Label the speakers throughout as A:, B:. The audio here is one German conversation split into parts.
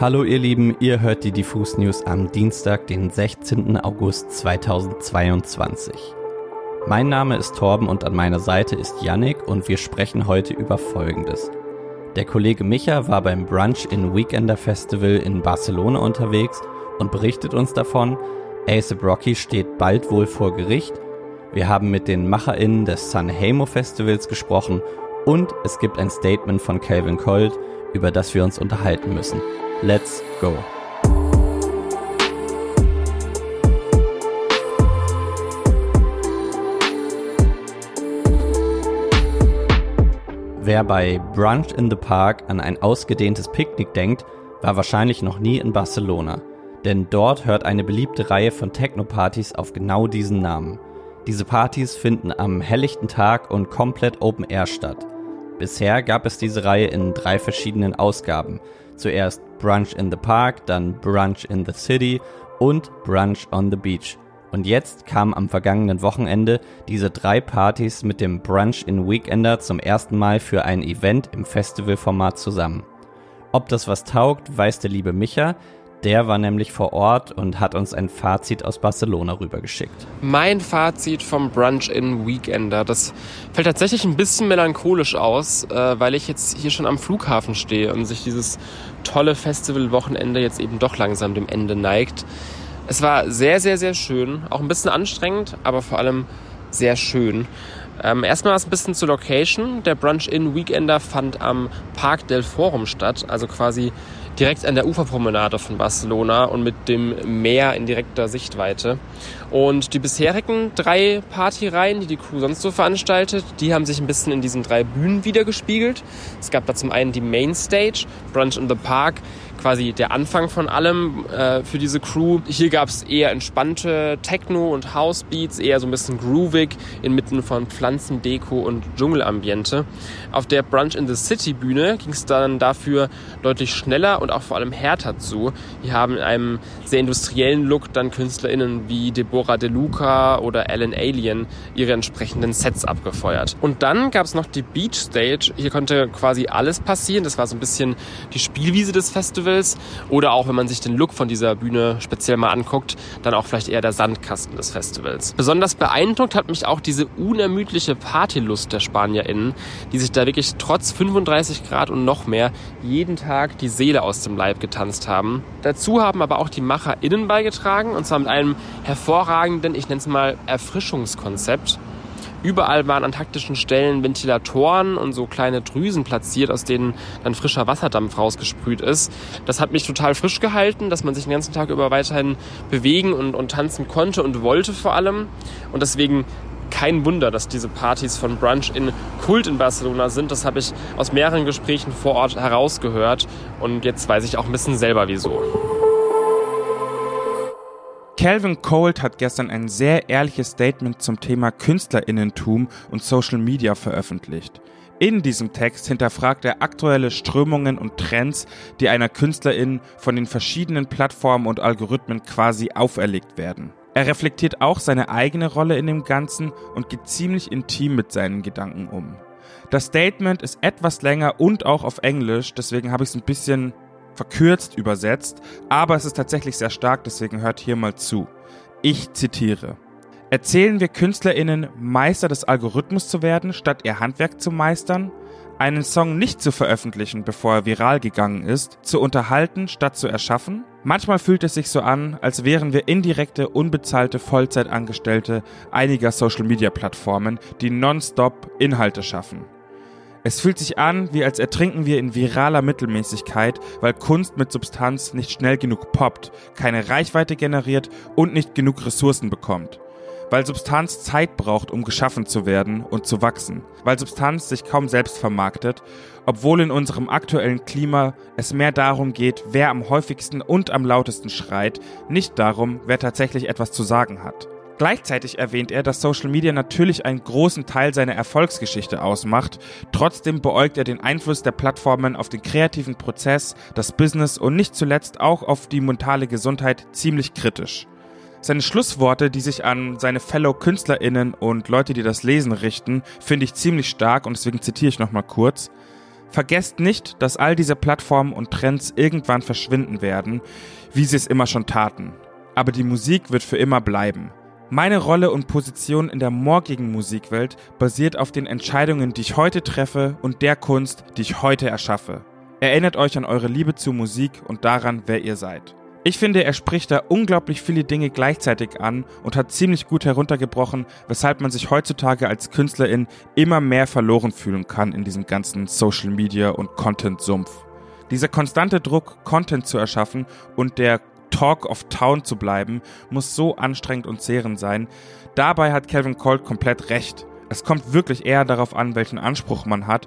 A: Hallo ihr Lieben, ihr hört die Diffus News am Dienstag, den 16. August 2022. Mein Name ist Torben und an meiner Seite ist Yannick und wir sprechen heute über Folgendes. Der Kollege Micha war beim Brunch in Weekender Festival in Barcelona unterwegs und berichtet uns davon, ASAP Rocky steht bald wohl vor Gericht, wir haben mit den MacherInnen des San Hamo Festivals gesprochen und es gibt ein Statement von Calvin Colt, über das wir uns unterhalten müssen. Let's go! Wer bei Brunch in the Park an ein ausgedehntes Picknick denkt, war wahrscheinlich noch nie in Barcelona. Denn dort hört eine beliebte Reihe von Techno-Partys auf genau diesen Namen. Diese Partys finden am helllichten Tag und komplett Open Air statt. Bisher gab es diese Reihe in drei verschiedenen Ausgaben. Zuerst Brunch in the Park, dann Brunch in the City und Brunch on the Beach. Und jetzt kamen am vergangenen Wochenende diese drei Partys mit dem Brunch in Weekender zum ersten Mal für ein Event im Festivalformat zusammen. Ob das was taugt, weiß der liebe Micha, der war nämlich vor Ort und hat uns ein Fazit aus Barcelona rübergeschickt.
B: Mein Fazit vom Brunch in Weekender, das fällt tatsächlich ein bisschen melancholisch aus, äh, weil ich jetzt hier schon am Flughafen stehe und sich dieses tolle Festivalwochenende jetzt eben doch langsam dem Ende neigt. Es war sehr, sehr, sehr schön, auch ein bisschen anstrengend, aber vor allem sehr schön. Ähm, erstmal ein bisschen zur Location. Der Brunch in Weekender fand am Park del Forum statt, also quasi direkt an der Uferpromenade von Barcelona und mit dem Meer in direkter Sichtweite. Und die bisherigen drei Partyreihen, die die Crew sonst so veranstaltet, die haben sich ein bisschen in diesen drei Bühnen wiedergespiegelt. Es gab da zum einen die Main Stage, Brunch in the Park, quasi der Anfang von allem äh, für diese Crew. Hier gab es eher entspannte Techno- und House-Beats, eher so ein bisschen groovig inmitten von Pflanzendeko und Dschungelambiente. Auf der Brunch in the City Bühne ging es dann dafür deutlich schneller und auch vor allem härter zu. Hier haben in einem sehr industriellen Look dann KünstlerInnen wie Deborah De Luca oder Alan Alien ihre entsprechenden Sets abgefeuert. Und dann gab es noch die Beach Stage. Hier konnte quasi alles passieren. Das war so ein bisschen die Spielwiese des Festivals Festivals oder auch wenn man sich den Look von dieser Bühne speziell mal anguckt, dann auch vielleicht eher der Sandkasten des Festivals. Besonders beeindruckt hat mich auch diese unermüdliche Partylust der SpanierInnen, die sich da wirklich trotz 35 Grad und noch mehr jeden Tag die Seele aus dem Leib getanzt haben. Dazu haben aber auch die MacherInnen beigetragen und zwar mit einem hervorragenden, ich nenne es mal Erfrischungskonzept. Überall waren an taktischen Stellen Ventilatoren und so kleine Drüsen platziert, aus denen dann frischer Wasserdampf rausgesprüht ist. Das hat mich total frisch gehalten, dass man sich den ganzen Tag über weiterhin bewegen und, und tanzen konnte und wollte vor allem. Und deswegen kein Wunder, dass diese Partys von Brunch in Kult in Barcelona sind. Das habe ich aus mehreren Gesprächen vor Ort herausgehört. Und jetzt weiß ich auch ein bisschen selber wieso.
C: Calvin Colt hat gestern ein sehr ehrliches Statement zum Thema Künstlerinnentum und Social Media veröffentlicht. In diesem Text hinterfragt er aktuelle Strömungen und Trends, die einer Künstlerin von den verschiedenen Plattformen und Algorithmen quasi auferlegt werden. Er reflektiert auch seine eigene Rolle in dem Ganzen und geht ziemlich intim mit seinen Gedanken um. Das Statement ist etwas länger und auch auf Englisch, deswegen habe ich es ein bisschen verkürzt übersetzt, aber es ist tatsächlich sehr stark, deswegen hört hier mal zu. Ich zitiere. Erzählen wir KünstlerInnen, Meister des Algorithmus zu werden, statt ihr Handwerk zu meistern? Einen Song nicht zu veröffentlichen, bevor er viral gegangen ist, zu unterhalten, statt zu erschaffen? Manchmal fühlt es sich so an, als wären wir indirekte, unbezahlte Vollzeitangestellte einiger Social-Media-Plattformen, die nonstop Inhalte schaffen. Es fühlt sich an, wie als ertrinken wir in viraler Mittelmäßigkeit, weil Kunst mit Substanz nicht schnell genug poppt, keine Reichweite generiert und nicht genug Ressourcen bekommt. Weil Substanz Zeit braucht, um geschaffen zu werden und zu wachsen. Weil Substanz sich kaum selbst vermarktet, obwohl in unserem aktuellen Klima es mehr darum geht, wer am häufigsten und am lautesten schreit, nicht darum, wer tatsächlich etwas zu sagen hat. Gleichzeitig erwähnt er, dass Social Media natürlich einen großen Teil seiner Erfolgsgeschichte ausmacht. Trotzdem beäugt er den Einfluss der Plattformen auf den kreativen Prozess, das Business und nicht zuletzt auch auf die mentale Gesundheit ziemlich kritisch. Seine Schlussworte, die sich an seine Fellow KünstlerInnen und Leute, die das lesen, richten, finde ich ziemlich stark und deswegen zitiere ich nochmal kurz. Vergesst nicht, dass all diese Plattformen und Trends irgendwann verschwinden werden, wie sie es immer schon taten. Aber die Musik wird für immer bleiben. Meine Rolle und Position in der morgigen Musikwelt basiert auf den Entscheidungen, die ich heute treffe und der Kunst, die ich heute erschaffe. Erinnert euch an eure Liebe zu Musik und daran, wer ihr seid. Ich finde, er spricht da unglaublich viele Dinge gleichzeitig an und hat ziemlich gut heruntergebrochen, weshalb man sich heutzutage als Künstlerin immer mehr verloren fühlen kann in diesem ganzen Social Media und Content-Sumpf. Dieser konstante Druck, Content zu erschaffen und der Talk of Town zu bleiben, muss so anstrengend und zehrend sein. Dabei hat Calvin Colt komplett recht. Es kommt wirklich eher darauf an, welchen Anspruch man hat.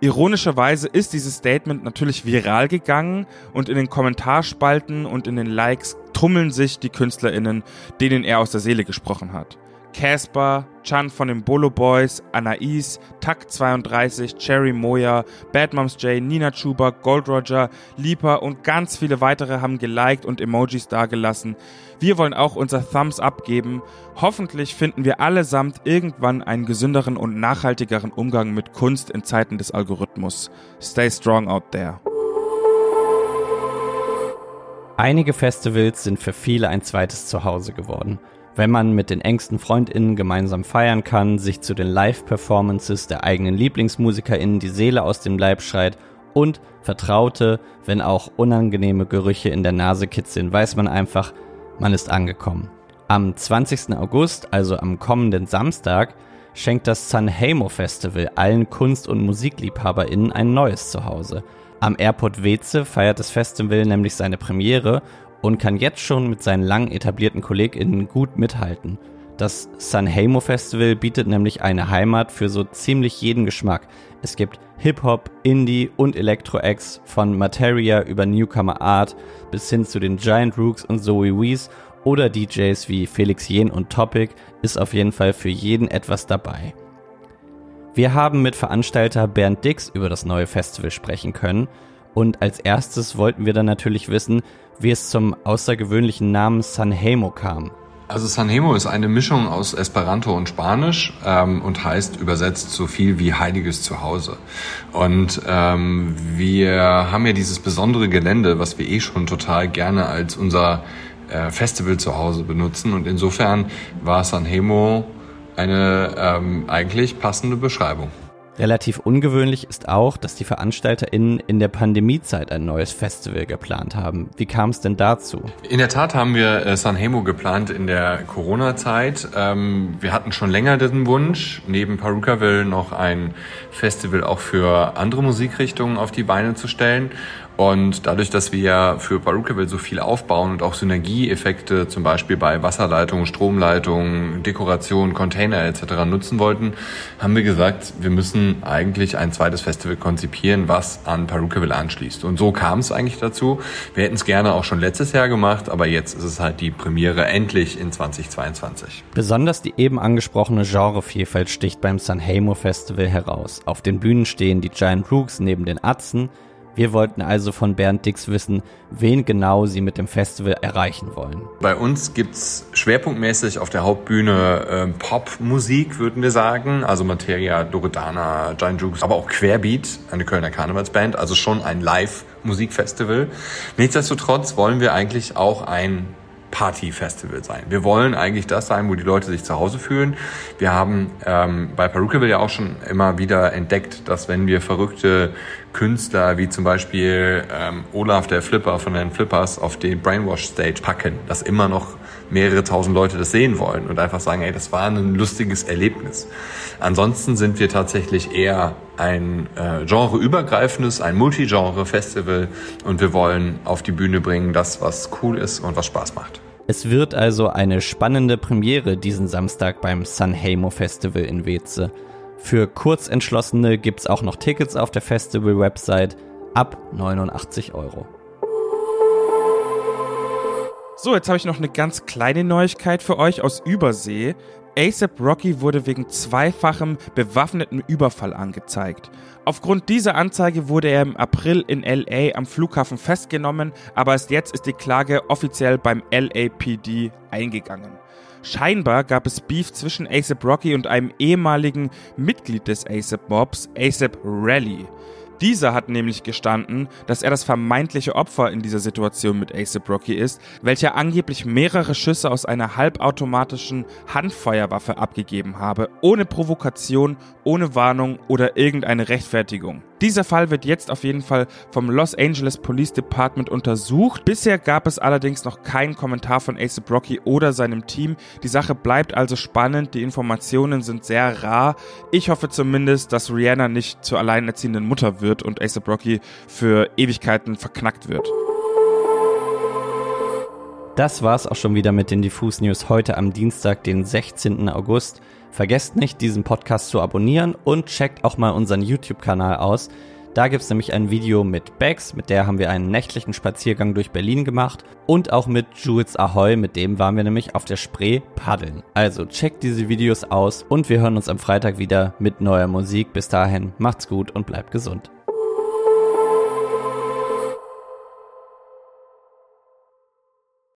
C: Ironischerweise ist dieses Statement natürlich viral gegangen und in den Kommentarspalten und in den Likes tummeln sich die KünstlerInnen, denen er aus der Seele gesprochen hat. Casper, Chan von den Bolo Boys, Anais, Tak 32, Cherry Moya, Bad Moms J, Nina Chuba, Gold Roger, Lipa und ganz viele weitere haben geliked und Emojis dagelassen. Wir wollen auch unser Thumbs up geben. Hoffentlich finden wir allesamt irgendwann einen gesünderen und nachhaltigeren Umgang mit Kunst in Zeiten des Algorithmus. Stay strong out there.
A: Einige Festivals sind für viele ein zweites Zuhause geworden wenn man mit den engsten FreundInnen gemeinsam feiern kann, sich zu den Live-Performances der eigenen LieblingsmusikerInnen die Seele aus dem Leib schreit und vertraute, wenn auch unangenehme Gerüche in der Nase kitzeln, weiß man einfach, man ist angekommen. Am 20. August, also am kommenden Samstag, schenkt das San Hamo Festival allen Kunst- und MusikliebhaberInnen ein neues Zuhause. Am Airport Weze feiert das Festival nämlich seine Premiere und kann jetzt schon mit seinen lang etablierten KollegInnen gut mithalten. Das San Hamo Festival bietet nämlich eine Heimat für so ziemlich jeden Geschmack. Es gibt Hip-Hop, Indie und Electro-Acts von Materia über Newcomer Art bis hin zu den Giant Rooks und Zoe Wees oder DJs wie Felix Jen und Topic ist auf jeden Fall für jeden etwas dabei. Wir haben mit Veranstalter Bernd Dix über das neue Festival sprechen können und als erstes wollten wir dann natürlich wissen, wie es zum außergewöhnlichen Namen Sanhemo kam.
D: Also Sanhemo ist eine Mischung aus Esperanto und Spanisch ähm, und heißt übersetzt so viel wie heiliges Zuhause. Und ähm, wir haben ja dieses besondere Gelände, was wir eh schon total gerne als unser äh, Festival zu Hause benutzen. Und insofern war Sanhemo eine ähm, eigentlich passende Beschreibung.
A: Relativ ungewöhnlich ist auch, dass die VeranstalterInnen in der Pandemiezeit ein neues Festival geplant haben. Wie kam es denn dazu?
D: In der Tat haben wir äh, Sanhemo geplant in der Corona-Zeit. Ähm, wir hatten schon länger den Wunsch, neben Perukaville noch ein Festival auch für andere Musikrichtungen auf die Beine zu stellen. Und dadurch, dass wir ja für Barucheville so viel aufbauen und auch Synergieeffekte zum Beispiel bei Wasserleitungen, Stromleitungen, Dekoration, Container etc. nutzen wollten, haben wir gesagt, wir müssen eigentlich ein zweites Festival konzipieren, was an Barucheville anschließt. Und so kam es eigentlich dazu. Wir hätten es gerne auch schon letztes Jahr gemacht, aber jetzt ist es halt die Premiere endlich in 2022.
A: Besonders die eben angesprochene Genrevielfalt sticht beim San Hamo Festival heraus. Auf den Bühnen stehen die Giant Rooks neben den Atzen, wir wollten also von Bernd Dix wissen, wen genau sie mit dem Festival erreichen wollen.
D: Bei uns gibt's schwerpunktmäßig auf der Hauptbühne äh, Popmusik, würden wir sagen. Also Materia, Loredana, Giant Jukes, aber auch Querbeat, eine Kölner Karnevalsband. Also schon ein Live-Musikfestival. Nichtsdestotrotz wollen wir eigentlich auch ein Party-Festival sein. Wir wollen eigentlich das sein, wo die Leute sich zu Hause fühlen. Wir haben ähm, bei Perukaville ja auch schon immer wieder entdeckt, dass wenn wir verrückte Künstler wie zum Beispiel ähm, Olaf der Flipper von den Flippers auf den Brainwash Stage packen, dass immer noch mehrere tausend Leute das sehen wollen und einfach sagen, ey, das war ein lustiges Erlebnis. Ansonsten sind wir tatsächlich eher ein äh, genreübergreifendes, ein Multigenre-Festival und wir wollen auf die Bühne bringen das, was cool ist und was Spaß macht.
A: Es wird also eine spannende Premiere diesen Samstag beim San Hamo Festival in Weze. Für Kurzentschlossene gibt's auch noch Tickets auf der Festival-Website ab 89 Euro.
C: So, jetzt habe ich noch eine ganz kleine Neuigkeit für euch aus Übersee. ASAP Rocky wurde wegen zweifachem bewaffneten Überfall angezeigt. Aufgrund dieser Anzeige wurde er im April in LA am Flughafen festgenommen, aber erst jetzt ist die Klage offiziell beim LAPD eingegangen. Scheinbar gab es Beef zwischen ASAP Rocky und einem ehemaligen Mitglied des ASAP Mobs, ASAP Rally. Dieser hat nämlich gestanden, dass er das vermeintliche Opfer in dieser Situation mit ASAP Rocky ist, welcher angeblich mehrere Schüsse aus einer halbautomatischen Handfeuerwaffe abgegeben habe, ohne Provokation, ohne Warnung oder irgendeine Rechtfertigung. Dieser Fall wird jetzt auf jeden Fall vom Los Angeles Police Department untersucht. Bisher gab es allerdings noch keinen Kommentar von ASAP Rocky oder seinem Team. Die Sache bleibt also spannend, die Informationen sind sehr rar. Ich hoffe zumindest, dass Rihanna nicht zur alleinerziehenden Mutter wird und ASAP Rocky für Ewigkeiten verknackt wird.
A: Das war's auch schon wieder mit den Diffus News heute am Dienstag, den 16. August. Vergesst nicht, diesen Podcast zu abonnieren und checkt auch mal unseren YouTube-Kanal aus. Da gibt's nämlich ein Video mit Bex, mit der haben wir einen nächtlichen Spaziergang durch Berlin gemacht und auch mit Jules Ahoy, mit dem waren wir nämlich auf der Spree paddeln. Also checkt diese Videos aus und wir hören uns am Freitag wieder mit neuer Musik. Bis dahin, macht's gut und bleibt gesund.